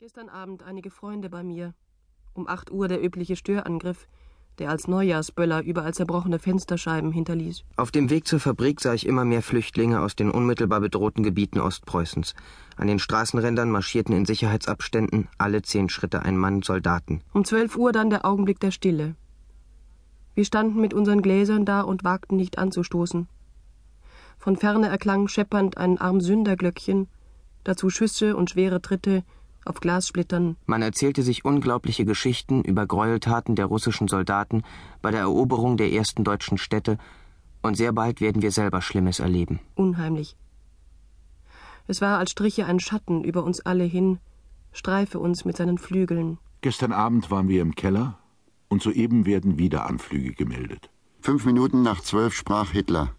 Gestern Abend einige Freunde bei mir. Um acht Uhr der übliche Störangriff, der als Neujahrsböller überall zerbrochene Fensterscheiben hinterließ. Auf dem Weg zur Fabrik sah ich immer mehr Flüchtlinge aus den unmittelbar bedrohten Gebieten Ostpreußens. An den Straßenrändern marschierten in Sicherheitsabständen alle zehn Schritte ein Mann Soldaten. Um zwölf Uhr dann der Augenblick der Stille. Wir standen mit unseren Gläsern da und wagten nicht anzustoßen. Von ferne erklang scheppernd ein Armsünderglöckchen, dazu Schüsse und schwere Tritte, auf Glassplittern. Man erzählte sich unglaubliche Geschichten über Gräueltaten der russischen Soldaten bei der Eroberung der ersten deutschen Städte, und sehr bald werden wir selber Schlimmes erleben. Unheimlich. Es war, als striche ein Schatten über uns alle hin, streife uns mit seinen Flügeln. Gestern Abend waren wir im Keller und soeben werden wieder Anflüge gemeldet. Fünf Minuten nach zwölf sprach Hitler.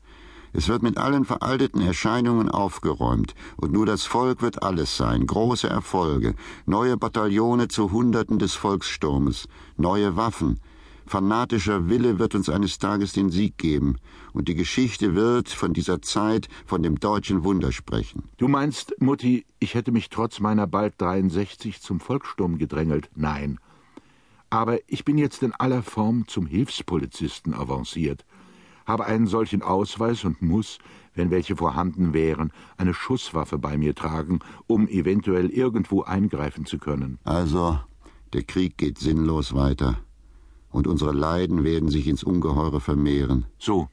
Es wird mit allen veralteten Erscheinungen aufgeräumt, und nur das Volk wird alles sein, große Erfolge, neue Bataillone zu Hunderten des Volkssturmes, neue Waffen, fanatischer Wille wird uns eines Tages den Sieg geben, und die Geschichte wird von dieser Zeit, von dem deutschen Wunder sprechen. Du meinst, Mutti, ich hätte mich trotz meiner bald 63 zum Volkssturm gedrängelt? Nein. Aber ich bin jetzt in aller Form zum Hilfspolizisten avanciert habe einen solchen Ausweis und muss, wenn welche vorhanden wären, eine Schusswaffe bei mir tragen, um eventuell irgendwo eingreifen zu können. Also, der Krieg geht sinnlos weiter. Und unsere Leiden werden sich ins Ungeheure vermehren. So.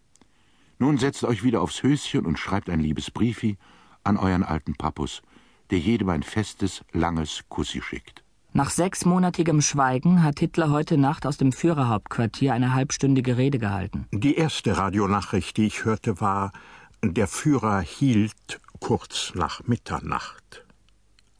Nun setzt euch wieder aufs Höschen und schreibt ein liebes Briefi an euren alten Pappus, der jedem ein festes, langes Kussi schickt. Nach sechsmonatigem Schweigen hat Hitler heute Nacht aus dem Führerhauptquartier eine halbstündige Rede gehalten. Die erste Radionachricht, die ich hörte, war, der Führer hielt kurz nach Mitternacht.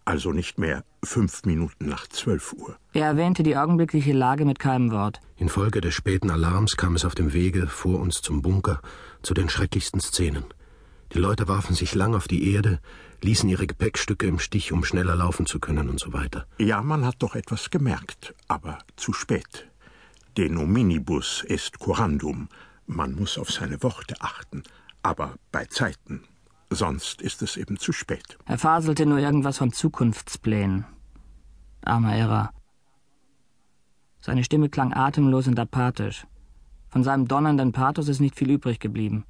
Also nicht mehr fünf Minuten nach zwölf Uhr. Er erwähnte die augenblickliche Lage mit keinem Wort. Infolge des späten Alarms kam es auf dem Wege vor uns zum Bunker zu den schrecklichsten Szenen. Die Leute warfen sich lang auf die Erde, ließen ihre Gepäckstücke im Stich, um schneller laufen zu können und so weiter. Ja, man hat doch etwas gemerkt, aber zu spät. De nominibus est curandum. Man muss auf seine Worte achten, aber bei Zeiten. Sonst ist es eben zu spät. Er faselte nur irgendwas von Zukunftsplänen. Armer Irrer. Seine Stimme klang atemlos und apathisch. Von seinem donnernden Pathos ist nicht viel übrig geblieben.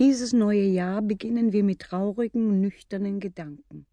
Dieses neue Jahr beginnen wir mit traurigen, nüchternen Gedanken.